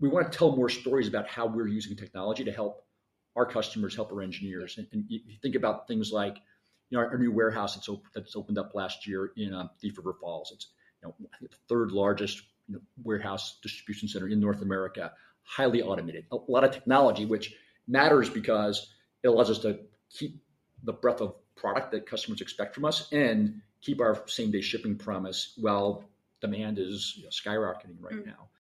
we want to tell more stories about how we're using technology to help our customers, help our engineers. And, and you think about things like, you know, our, our new warehouse that's, op- that's opened up last year in um, Thief River Falls. It's you know, the third largest you know, warehouse distribution center in North America, highly automated, a lot of technology, which matters because it allows us to keep the breadth of product that customers expect from us and keep our same day shipping promise while demand is you know, skyrocketing right mm. now.